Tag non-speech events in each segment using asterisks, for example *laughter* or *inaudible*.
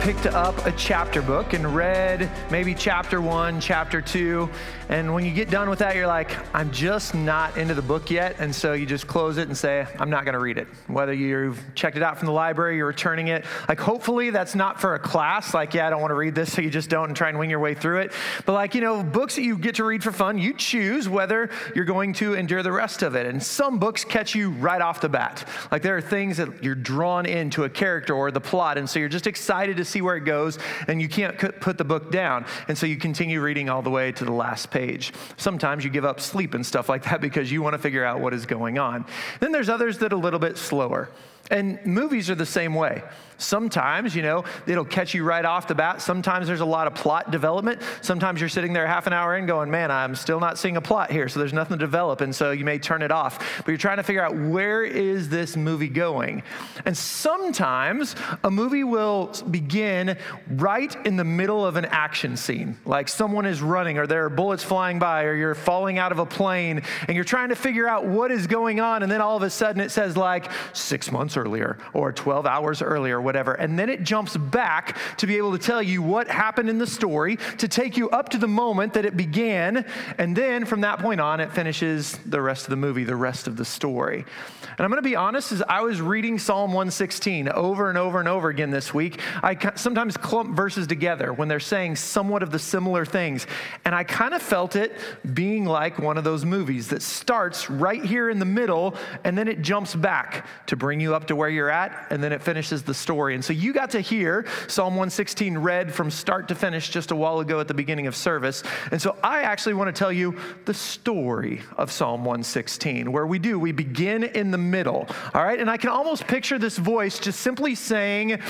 picked up a chapter book and read maybe chapter one, chapter two, and when you get done with that, you're like, I'm just not into the book yet. And so you just close it and say, I'm not going to read it. Whether you've checked it out from the library, you're returning it. Like, hopefully, that's not for a class. Like, yeah, I don't want to read this, so you just don't and try and wing your way through it. But, like, you know, books that you get to read for fun, you choose whether you're going to endure the rest of it. And some books catch you right off the bat. Like, there are things that you're drawn into a character or the plot. And so you're just excited to see where it goes, and you can't put the book down. And so you continue reading all the way to the last page. Sometimes you give up sleep and stuff like that because you want to figure out what is going on. Then there's others that are a little bit slower. And movies are the same way. Sometimes, you know, it'll catch you right off the bat. Sometimes there's a lot of plot development. Sometimes you're sitting there half an hour in going, man, I'm still not seeing a plot here, so there's nothing to develop. And so you may turn it off. But you're trying to figure out where is this movie going? And sometimes a movie will begin right in the middle of an action scene, like someone is running, or there are bullets flying by, or you're falling out of a plane, and you're trying to figure out what is going on. And then all of a sudden it says, like, six months earlier, or 12 hours earlier, whatever. And then it jumps back to be able to tell you what happened in the story, to take you up to the moment that it began. And then from that point on, it finishes the rest of the movie, the rest of the story. And I'm going to be honest, as I was reading Psalm 116 over and over and over again this week, I sometimes clump verses together when they're saying somewhat of the similar things. And I kind of felt it being like one of those movies that starts right here in the middle and then it jumps back to bring you up to where you're at and then it finishes the story. And so you got to hear Psalm 116 read from start to finish just a while ago at the beginning of service. And so I actually want to tell you the story of Psalm 116, where we do, we begin in the middle, all right? And I can almost picture this voice just simply saying,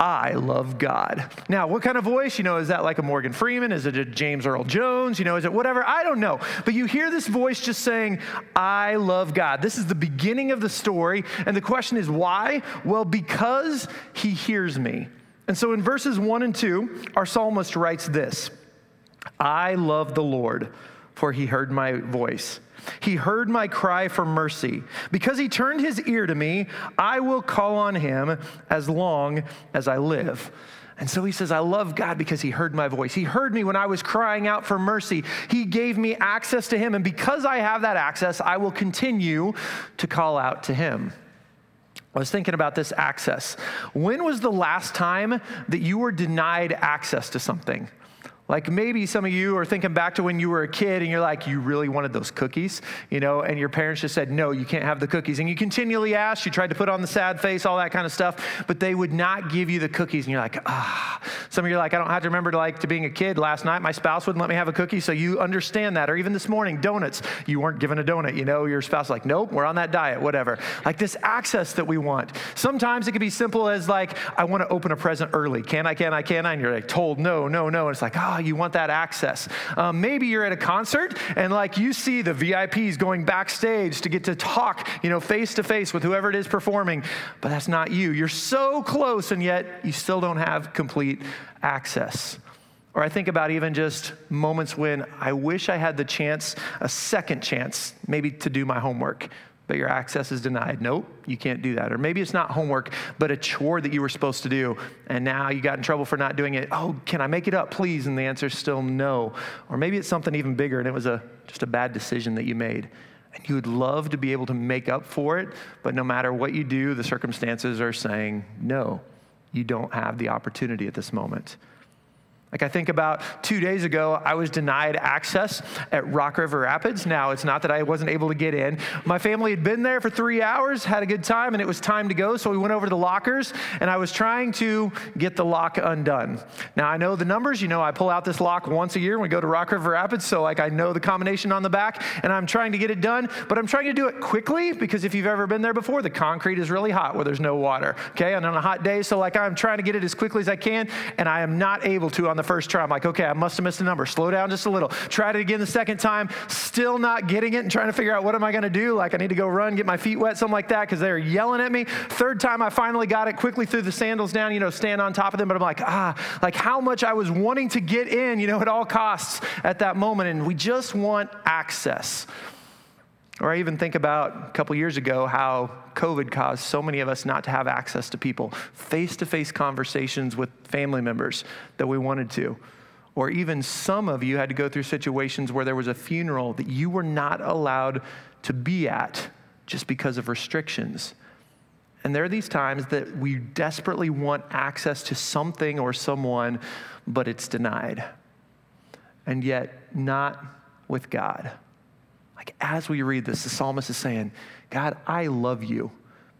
I love God. Now, what kind of voice? You know, is that like a Morgan Freeman? Is it a James Earl Jones? You know, is it whatever? I don't know. But you hear this voice just saying, I love God. This is the beginning of the story. And the question is, why? Well, because he hears me. And so in verses one and two, our psalmist writes this I love the Lord, for he heard my voice. He heard my cry for mercy. Because he turned his ear to me, I will call on him as long as I live. And so he says, I love God because he heard my voice. He heard me when I was crying out for mercy. He gave me access to him. And because I have that access, I will continue to call out to him. I was thinking about this access. When was the last time that you were denied access to something? Like maybe some of you are thinking back to when you were a kid and you're like, you really wanted those cookies, you know, and your parents just said, no, you can't have the cookies. And you continually asked, you tried to put on the sad face, all that kind of stuff, but they would not give you the cookies. And you're like, ah. Some of you are like, I don't have to remember like to being a kid. Last night, my spouse wouldn't let me have a cookie, so you understand that. Or even this morning, donuts, you weren't given a donut, you know, your spouse like, nope, we're on that diet, whatever. Like this access that we want. Sometimes it can be simple as like, I want to open a present early. Can I, can I, can I? And you're like told no, no, no. And it's like, ah, oh, you want that access. Um, maybe you're at a concert and like you see the VIPs going backstage to get to talk, you know, face to face with whoever it is performing, but that's not you. You're so close and yet you still don't have complete access. Or I think about even just moments when I wish I had the chance, a second chance, maybe to do my homework but your access is denied. Nope, you can't do that. Or maybe it's not homework, but a chore that you were supposed to do, and now you got in trouble for not doing it. Oh, can I make it up, please? And the answer is still no. Or maybe it's something even bigger, and it was a, just a bad decision that you made. And you would love to be able to make up for it, but no matter what you do, the circumstances are saying, no, you don't have the opportunity at this moment. Like, I think about two days ago, I was denied access at Rock River Rapids. Now, it's not that I wasn't able to get in. My family had been there for three hours, had a good time, and it was time to go. So we went over to the lockers, and I was trying to get the lock undone. Now, I know the numbers. You know, I pull out this lock once a year when we go to Rock River Rapids. So, like, I know the combination on the back, and I'm trying to get it done. But I'm trying to do it quickly because if you've ever been there before, the concrete is really hot where there's no water. Okay. And on a hot day, so like, I'm trying to get it as quickly as I can, and I am not able to on the first try. I'm like, okay, I must have missed a number. Slow down just a little. Tried it again the second time, still not getting it and trying to figure out what am I going to do? Like, I need to go run, get my feet wet, something like that, because they're yelling at me. Third time, I finally got it, quickly threw the sandals down, you know, stand on top of them. But I'm like, ah, like how much I was wanting to get in, you know, at all costs at that moment. And we just want access. Or I even think about a couple years ago how COVID caused so many of us not to have access to people, face to face conversations with family members that we wanted to. Or even some of you had to go through situations where there was a funeral that you were not allowed to be at just because of restrictions. And there are these times that we desperately want access to something or someone, but it's denied. And yet, not with God. Like, as we read this, the psalmist is saying, God, I love you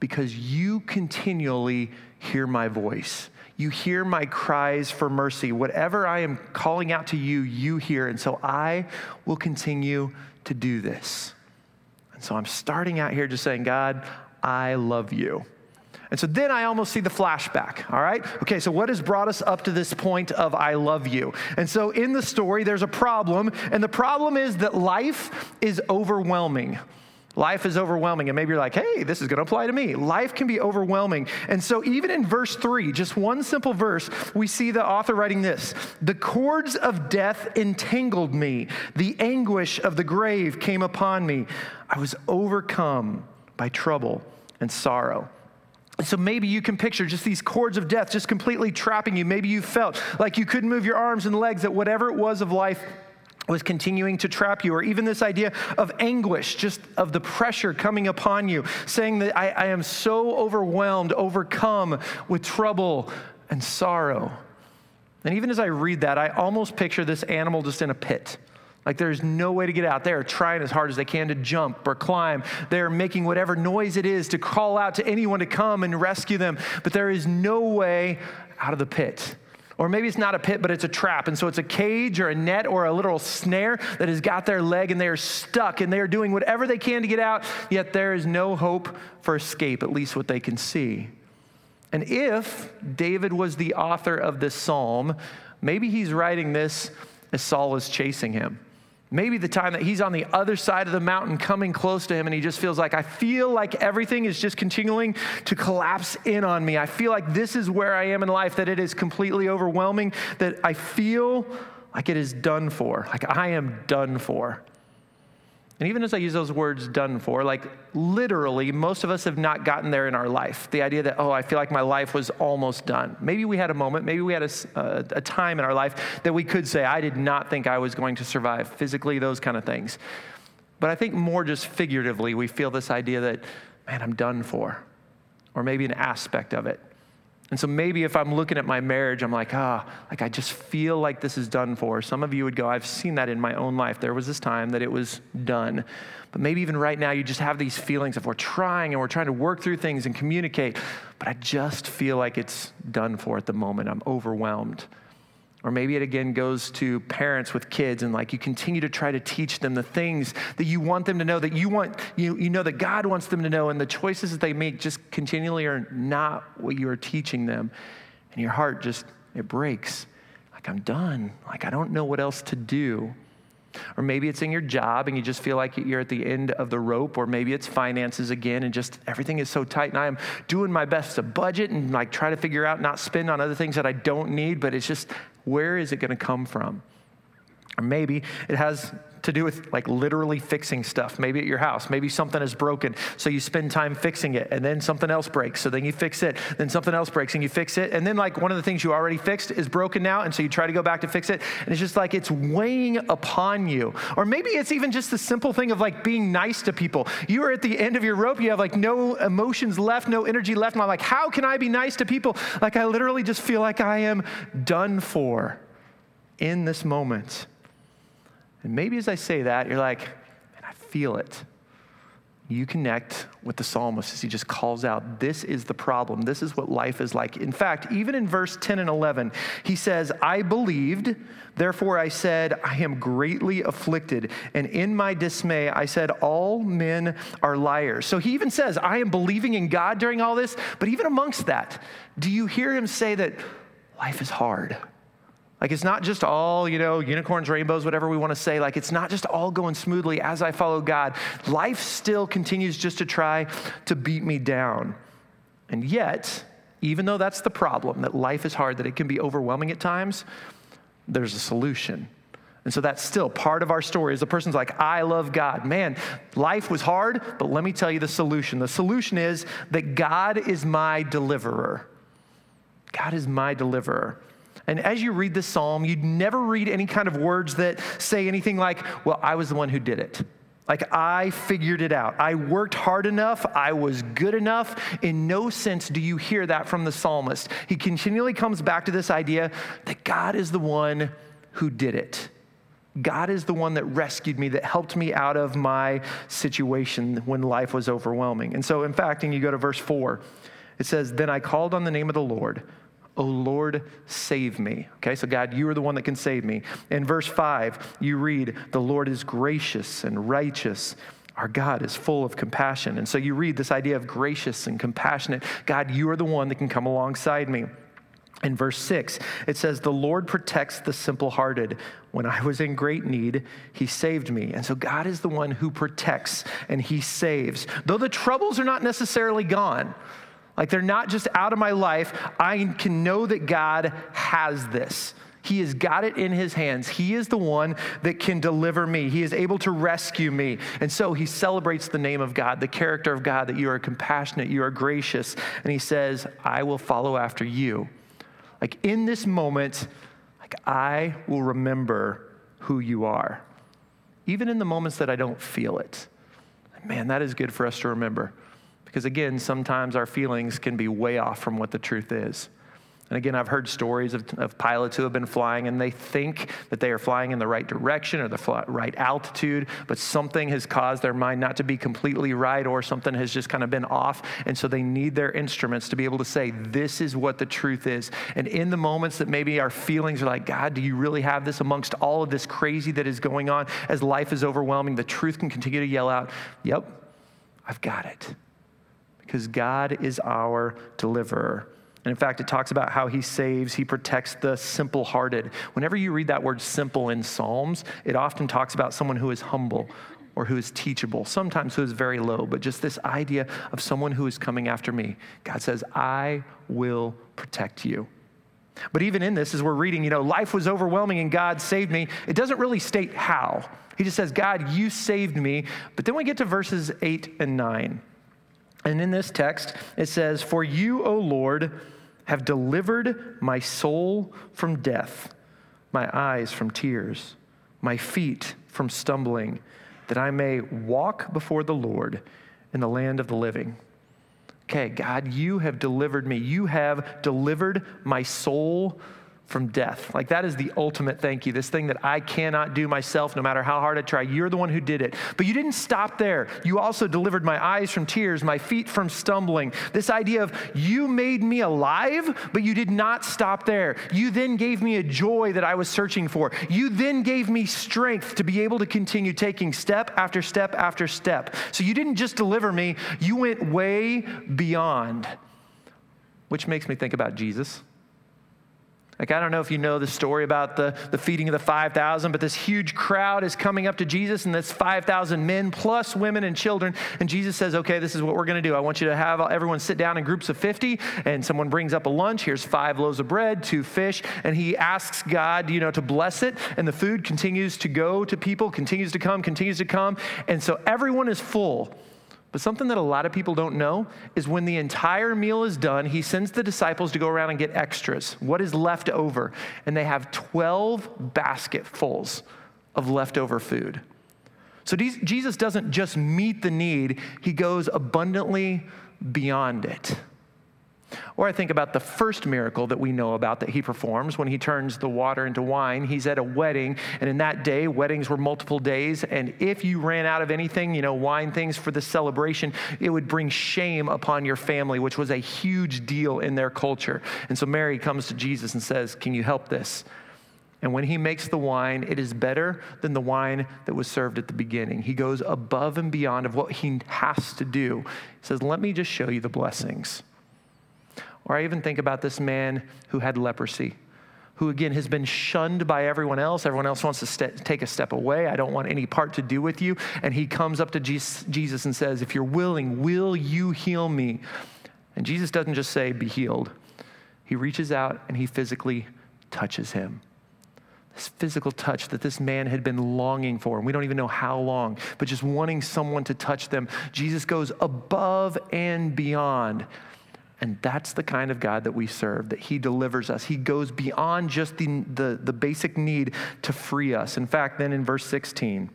because you continually hear my voice. You hear my cries for mercy. Whatever I am calling out to you, you hear. And so I will continue to do this. And so I'm starting out here just saying, God, I love you. And so then I almost see the flashback, all right? Okay, so what has brought us up to this point of I love you? And so in the story, there's a problem, and the problem is that life is overwhelming. Life is overwhelming. And maybe you're like, hey, this is going to apply to me. Life can be overwhelming. And so, even in verse three, just one simple verse, we see the author writing this The cords of death entangled me, the anguish of the grave came upon me. I was overcome by trouble and sorrow. So maybe you can picture just these cords of death just completely trapping you. Maybe you felt like you couldn't move your arms and legs, that whatever it was of life was continuing to trap you, or even this idea of anguish, just of the pressure coming upon you, saying that I, I am so overwhelmed, overcome with trouble and sorrow. And even as I read that, I almost picture this animal just in a pit. Like there's no way to get out. They are trying as hard as they can to jump or climb. They're making whatever noise it is to call out to anyone to come and rescue them. But there is no way out of the pit. Or maybe it's not a pit, but it's a trap. And so it's a cage or a net or a literal snare that has got their leg and they are stuck and they are doing whatever they can to get out, yet there is no hope for escape, at least what they can see. And if David was the author of this psalm, maybe he's writing this as Saul is chasing him. Maybe the time that he's on the other side of the mountain coming close to him and he just feels like, I feel like everything is just continuing to collapse in on me. I feel like this is where I am in life, that it is completely overwhelming, that I feel like it is done for, like I am done for. And even as I use those words done for, like literally, most of us have not gotten there in our life. The idea that, oh, I feel like my life was almost done. Maybe we had a moment, maybe we had a, a, a time in our life that we could say, I did not think I was going to survive physically, those kind of things. But I think more just figuratively, we feel this idea that, man, I'm done for, or maybe an aspect of it. And so maybe if I'm looking at my marriage, I'm like, ah, like I just feel like this is done for. Some of you would go, I've seen that in my own life. There was this time that it was done. But maybe even right now, you just have these feelings of we're trying and we're trying to work through things and communicate, but I just feel like it's done for at the moment. I'm overwhelmed. Or maybe it again goes to parents with kids and like you continue to try to teach them the things that you want them to know, that you want, you, you know that God wants them to know, and the choices that they make just continually are not what you are teaching them. And your heart just, it breaks. Like, I'm done. Like, I don't know what else to do. Or maybe it's in your job and you just feel like you're at the end of the rope, or maybe it's finances again and just everything is so tight. And I am doing my best to budget and like try to figure out not spend on other things that I don't need, but it's just where is it going to come from? Or maybe it has to do with like literally fixing stuff, maybe at your house. Maybe something is broken, so you spend time fixing it, and then something else breaks, so then you fix it, then something else breaks, and you fix it. And then, like, one of the things you already fixed is broken now, and so you try to go back to fix it, and it's just like it's weighing upon you. Or maybe it's even just the simple thing of like being nice to people. You are at the end of your rope, you have like no emotions left, no energy left, and I'm like, how can I be nice to people? Like, I literally just feel like I am done for in this moment. And maybe as I say that, you're like, man, I feel it. You connect with the psalmist as he just calls out, This is the problem. This is what life is like. In fact, even in verse 10 and 11, he says, I believed, therefore I said, I am greatly afflicted. And in my dismay, I said, All men are liars. So he even says, I am believing in God during all this. But even amongst that, do you hear him say that life is hard? Like it's not just all, you know, unicorns, rainbows, whatever we want to say. Like it's not just all going smoothly as I follow God. Life still continues just to try to beat me down. And yet, even though that's the problem, that life is hard, that it can be overwhelming at times, there's a solution. And so that's still part of our story. Is the person's like, I love God. Man, life was hard, but let me tell you the solution. The solution is that God is my deliverer. God is my deliverer. And as you read this psalm, you'd never read any kind of words that say anything like, Well, I was the one who did it. Like, I figured it out. I worked hard enough. I was good enough. In no sense do you hear that from the psalmist. He continually comes back to this idea that God is the one who did it. God is the one that rescued me, that helped me out of my situation when life was overwhelming. And so, in fact, and you go to verse four, it says, Then I called on the name of the Lord. O Lord, save me. Okay, so God, you are the one that can save me. In verse 5, you read, The Lord is gracious and righteous. Our God is full of compassion. And so you read this idea of gracious and compassionate. God, you are the one that can come alongside me. In verse 6, it says, The Lord protects the simple hearted. When I was in great need, he saved me. And so God is the one who protects and he saves. Though the troubles are not necessarily gone, like they're not just out of my life. I can know that God has this. He has got it in his hands. He is the one that can deliver me. He is able to rescue me. And so he celebrates the name of God, the character of God, that you are compassionate, you are gracious. And he says, I will follow after you. Like in this moment, like I will remember who you are. Even in the moments that I don't feel it. Man, that is good for us to remember. Because again, sometimes our feelings can be way off from what the truth is. And again, I've heard stories of, of, pilots who have been flying and they think that they are flying in the right direction or the right altitude, but something has caused their mind not to be completely right or something has just kind of been off. And so they need their instruments to be able to say, This is what the truth is. And in the moments that maybe our feelings are like, God, do you really have this amongst all of this crazy that is going on as life is overwhelming? The truth can continue to yell out, Yep, I've got it because God is our deliverer. And in fact, it talks about how he saves, he protects the simple hearted. Whenever you read that word simple in Psalms, it often talks about someone who is humble or who is teachable, sometimes who is very low, but just this idea of someone who is coming after me. God says, I will protect you. But even in this, as we're reading, you know, life was overwhelming and God saved me, it doesn't really state how. He just says, God, you saved me. But then we get to verses eight and nine. And in this text, it says, For you, O Lord, have delivered my soul from death, my eyes from tears, my feet from stumbling, that I may walk before the Lord in the land of the living. Okay, God, you have delivered me. You have delivered my soul from death. Like that is the ultimate thank you. This thing that I cannot do myself, no matter how hard I try. You're the one who did it. But you didn't stop there. You also delivered my eyes from tears, my feet from stumbling. This idea of you made me alive, but you did not stop there. You then gave me a joy that I was searching for. You then gave me strength to be able to continue taking step after step after step. So you didn't just deliver me, you went way beyond. Which makes me think about Jesus. Like, I don't know if you know the story about the, the feeding of the 5,000, but this huge crowd is coming up to Jesus, and this 5,000 men plus women and children. And Jesus says, Okay, this is what we're going to do. I want you to have everyone sit down in groups of 50, and someone brings up a lunch. Here's five loaves of bread, two fish, and he asks God, you know, to bless it. And the food continues to go to people, continues to come, continues to come. And so everyone is full. But something that a lot of people don't know is when the entire meal is done, he sends the disciples to go around and get extras. What is left over? And they have 12 basketfuls of leftover food. So Jesus doesn't just meet the need, he goes abundantly beyond it. Or I think about the first miracle that we know about that he performs when he turns the water into wine. He's at a wedding, and in that day, weddings were multiple days. And if you ran out of anything, you know, wine things for the celebration, it would bring shame upon your family, which was a huge deal in their culture. And so Mary comes to Jesus and says, Can you help this? And when he makes the wine, it is better than the wine that was served at the beginning. He goes above and beyond of what he has to do. He says, Let me just show you the blessings. Or I even think about this man who had leprosy, who again has been shunned by everyone else. Everyone else wants to st- take a step away. I don't want any part to do with you. And he comes up to Jesus and says, If you're willing, will you heal me? And Jesus doesn't just say, Be healed. He reaches out and he physically touches him. this physical touch that this man had been longing for. And we don't even know how long, but just wanting someone to touch them. Jesus goes above and beyond. And that's the kind of God that we serve, that He delivers us. He goes beyond just the, the, the basic need to free us. In fact, then in verse 16,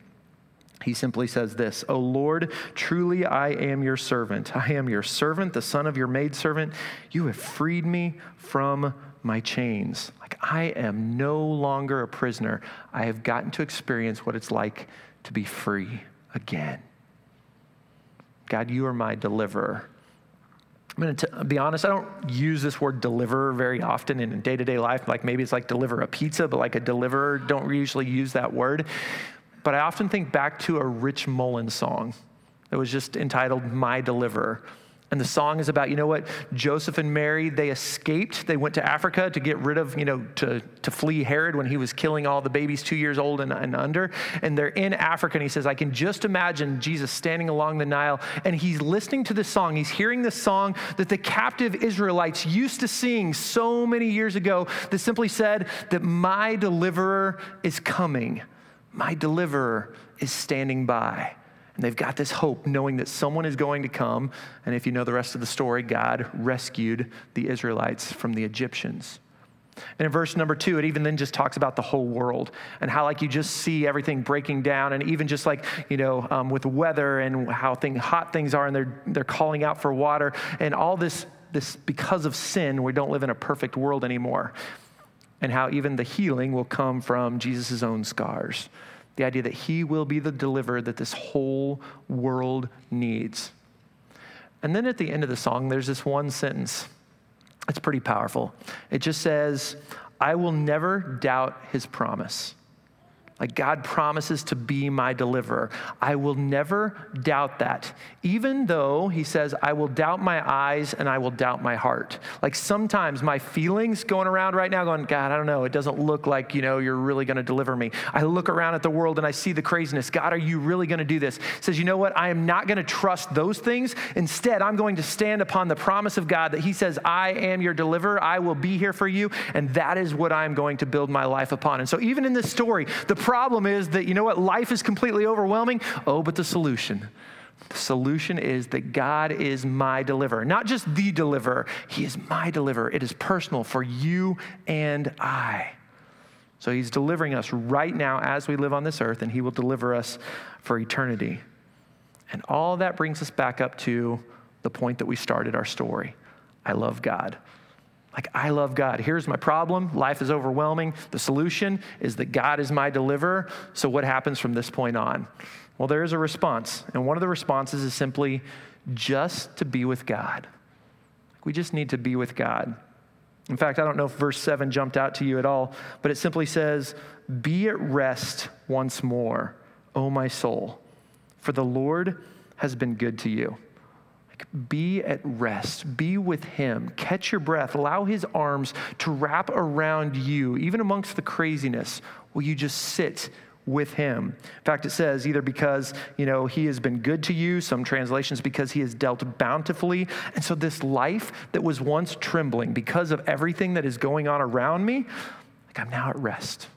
he simply says this O Lord, truly I am your servant. I am your servant, the son of your maidservant. You have freed me from my chains. Like I am no longer a prisoner. I have gotten to experience what it's like to be free again. God, you are my deliverer. I'm going to be honest, I don't use this word deliver very often in day to day life. Like maybe it's like deliver a pizza, but like a deliverer, don't usually use that word. But I often think back to a Rich Mullins song that was just entitled My Deliverer. And the song is about, you know what, Joseph and Mary, they escaped. They went to Africa to get rid of, you know, to, to flee Herod when he was killing all the babies two years old and, and under. And they're in Africa. And he says, I can just imagine Jesus standing along the Nile and he's listening to this song. He's hearing this song that the captive Israelites used to sing so many years ago that simply said that my deliverer is coming. My deliverer is standing by. And they've got this hope, knowing that someone is going to come. And if you know the rest of the story, God rescued the Israelites from the Egyptians. And in verse number two, it even then just talks about the whole world and how, like, you just see everything breaking down, and even just like, you know, um, with weather and how thing, hot things are, and they're, they're calling out for water, and all this, this because of sin, we don't live in a perfect world anymore. And how even the healing will come from Jesus' own scars the idea that he will be the deliverer that this whole world needs. And then at the end of the song, there's this one sentence. It's pretty powerful. It just says, I will never doubt his promise. Like God promises to be my deliverer. I will never doubt that. Even though he says, I will doubt my eyes and I will doubt my heart. Like sometimes my feelings going around right now going, God, I don't know. It doesn't look like, you know, you're really going to deliver me. I look around at the world and I see the craziness. God, are you really going to do this? He says, you know what? I am not going to trust those things. Instead, I'm going to stand upon the promise of God that he says, I am your deliverer. I will be here for you. And that is what I'm going to build my life upon. And so even in this story, the problem is that, you know what, life is completely overwhelming. Oh, but the solution. The solution is that God is my deliverer. Not just the deliverer, He is my deliverer. It is personal for you and I. So He's delivering us right now as we live on this earth, and He will deliver us for eternity. And all that brings us back up to the point that we started our story I love God. Like, I love God. Here's my problem. Life is overwhelming. The solution is that God is my deliverer. So, what happens from this point on? Well, there is a response. And one of the responses is simply just to be with God. We just need to be with God. In fact, I don't know if verse 7 jumped out to you at all, but it simply says, Be at rest once more, O my soul, for the Lord has been good to you. Be at rest. Be with Him. Catch your breath. Allow His arms to wrap around you, even amongst the craziness. Will you just sit with him. In fact, it says either because, you know, he has been good to you, some translations because he has dealt bountifully. And so this life that was once trembling because of everything that is going on around me, like I'm now at rest.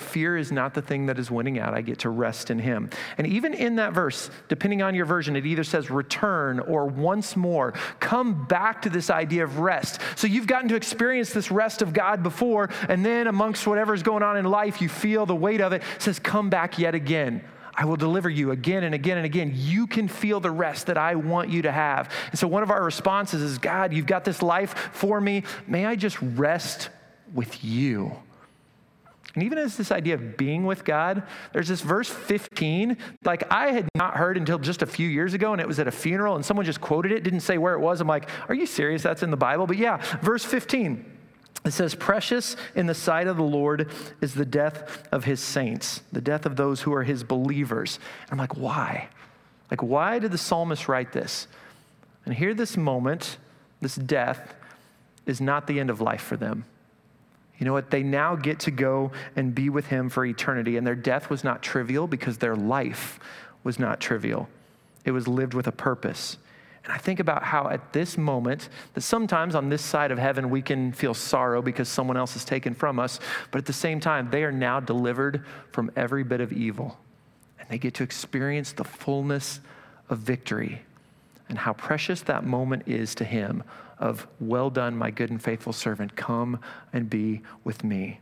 Fear is not the thing that is winning out. I get to rest in Him. And even in that verse, depending on your version, it either says return or once more. Come back to this idea of rest. So you've gotten to experience this rest of God before, and then amongst whatever's going on in life, you feel the weight of it. it says, Come back yet again. I will deliver you again and again and again. You can feel the rest that I want you to have. And so one of our responses is God, you've got this life for me. May I just rest with you? And even as this idea of being with God, there's this verse 15, like I had not heard until just a few years ago, and it was at a funeral, and someone just quoted it, didn't say where it was. I'm like, are you serious? That's in the Bible? But yeah, verse 15. It says, Precious in the sight of the Lord is the death of his saints, the death of those who are his believers. And I'm like, why? Like, why did the psalmist write this? And here, this moment, this death, is not the end of life for them. You know what? They now get to go and be with him for eternity. And their death was not trivial because their life was not trivial. It was lived with a purpose. And I think about how at this moment, that sometimes on this side of heaven we can feel sorrow because someone else is taken from us, but at the same time, they are now delivered from every bit of evil. And they get to experience the fullness of victory and how precious that moment is to him of, well done, my good and faithful servant, come and be with me.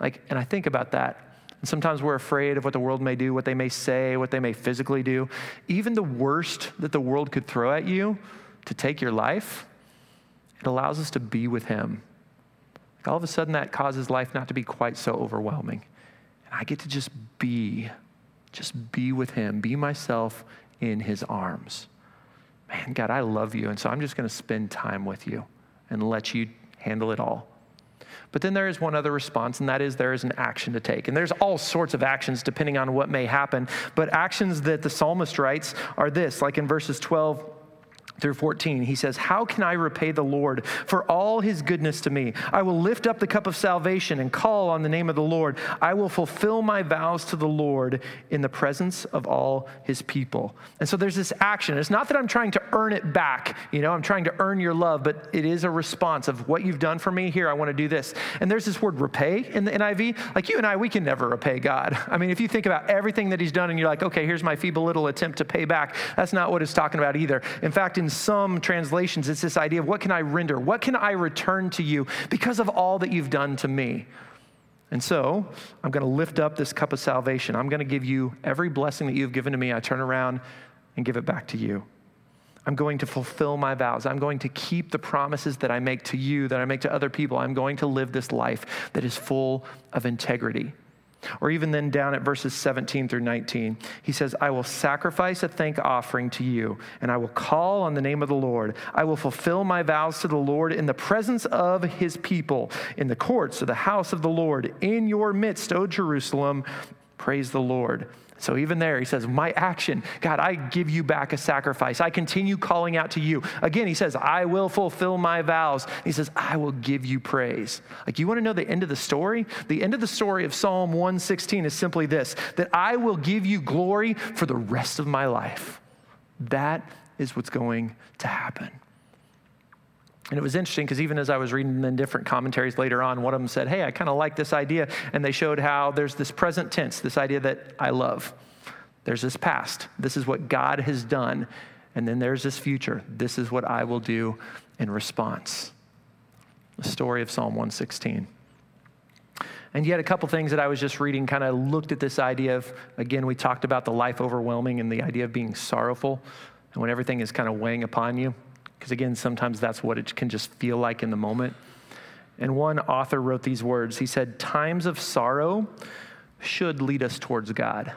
Like, and I think about that and sometimes we're afraid of what the world may do, what they may say, what they may physically do. Even the worst that the world could throw at you to take your life, it allows us to be with Him. All of a sudden, that causes life not to be quite so overwhelming. And I get to just be, just be with Him, be myself in His arms. Man, God, I love you. And so I'm just going to spend time with you and let you handle it all. But then there is one other response, and that is there is an action to take. And there's all sorts of actions depending on what may happen. But actions that the psalmist writes are this, like in verses 12 through 14, he says, How can I repay the Lord for all his goodness to me? I will lift up the cup of salvation and call on the name of the Lord. I will fulfill my vows to the Lord in the presence of all his people. And so there's this action. It's not that I'm trying to earn it back, you know, I'm trying to earn your love, but it is a response of what you've done for me. Here, I want to do this. And there's this word repay in the NIV. Like you and I, we can never repay God. *laughs* I mean, if you think about everything that he's done and you're like, okay, here's my feeble little attempt to pay back, that's not what it's talking about either. In fact, in some translations, it's this idea of what can I render? What can I return to you because of all that you've done to me? And so I'm going to lift up this cup of salvation. I'm going to give you every blessing that you've given to me. I turn around and give it back to you. I'm going to fulfill my vows. I'm going to keep the promises that I make to you, that I make to other people. I'm going to live this life that is full of integrity. Or even then down at verses 17 through 19, he says, I will sacrifice a thank offering to you, and I will call on the name of the Lord. I will fulfill my vows to the Lord in the presence of his people, in the courts of the house of the Lord, in your midst, O Jerusalem. Praise the Lord. So even there, he says, My action, God, I give you back a sacrifice. I continue calling out to you. Again, he says, I will fulfill my vows. He says, I will give you praise. Like, you want to know the end of the story? The end of the story of Psalm 116 is simply this that I will give you glory for the rest of my life. That is what's going to happen. And it was interesting because even as I was reading in different commentaries later on, one of them said, Hey, I kind of like this idea. And they showed how there's this present tense, this idea that I love. There's this past. This is what God has done. And then there's this future. This is what I will do in response. The story of Psalm 116. And yet, a couple things that I was just reading kind of looked at this idea of, again, we talked about the life overwhelming and the idea of being sorrowful and when everything is kind of weighing upon you. Because again, sometimes that's what it can just feel like in the moment. And one author wrote these words He said, Times of sorrow should lead us towards God.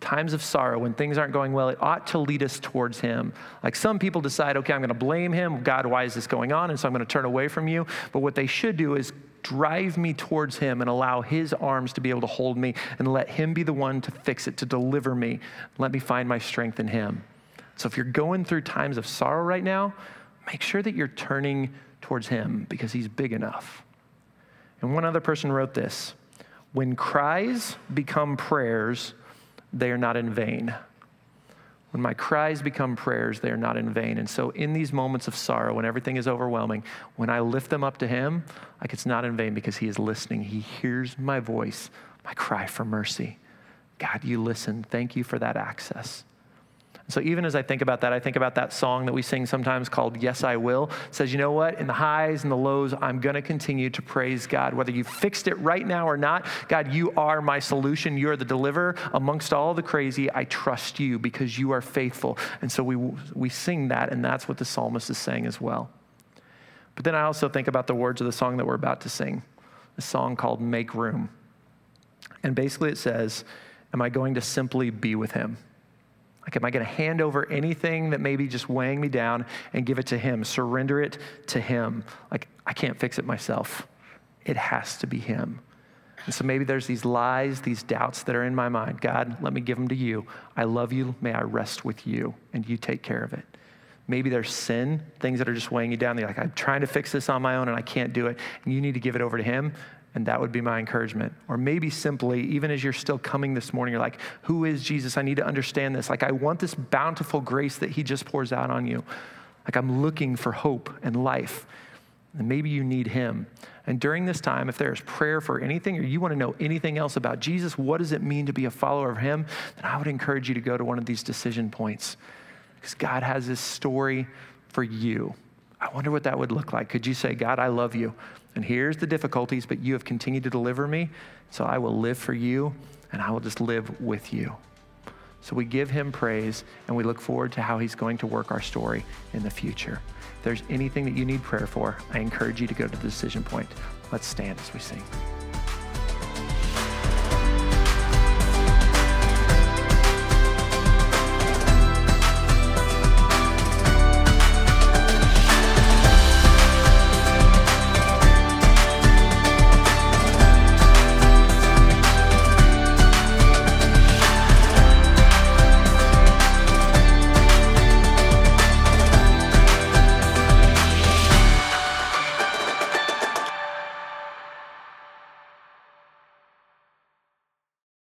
Times of sorrow, when things aren't going well, it ought to lead us towards Him. Like some people decide, okay, I'm going to blame Him. God, why is this going on? And so I'm going to turn away from you. But what they should do is drive me towards Him and allow His arms to be able to hold me and let Him be the one to fix it, to deliver me. Let me find my strength in Him. So if you're going through times of sorrow right now, make sure that you're turning towards Him because He's big enough. And one other person wrote this When cries become prayers, they are not in vain. When my cries become prayers, they are not in vain. And so, in these moments of sorrow, when everything is overwhelming, when I lift them up to Him, like it's not in vain because He is listening. He hears my voice, my cry for mercy. God, you listen. Thank you for that access. So even as I think about that, I think about that song that we sing sometimes called Yes, I Will. It says, you know what? In the highs and the lows, I'm going to continue to praise God. Whether you fixed it right now or not, God, you are my solution. You are the deliverer. Amongst all the crazy, I trust you because you are faithful. And so we, we sing that, and that's what the psalmist is saying as well. But then I also think about the words of the song that we're about to sing, a song called Make Room. And basically it says, Am I going to simply be with him? Like, am I going to hand over anything that may be just weighing me down and give it to Him, surrender it to Him? Like, I can't fix it myself. It has to be Him. And so maybe there's these lies, these doubts that are in my mind. God, let me give them to you. I love you. May I rest with you, and you take care of it. Maybe there's sin, things that are just weighing you down. You're like, I'm trying to fix this on my own and I can't do it. And you need to give it over to Him. And that would be my encouragement. Or maybe simply, even as you're still coming this morning, you're like, Who is Jesus? I need to understand this. Like, I want this bountiful grace that he just pours out on you. Like, I'm looking for hope and life. And maybe you need him. And during this time, if there's prayer for anything or you want to know anything else about Jesus, what does it mean to be a follower of him? Then I would encourage you to go to one of these decision points because God has this story for you. I wonder what that would look like. Could you say, God, I love you, and here's the difficulties, but you have continued to deliver me, so I will live for you, and I will just live with you. So we give him praise, and we look forward to how he's going to work our story in the future. If there's anything that you need prayer for, I encourage you to go to the decision point. Let's stand as we sing.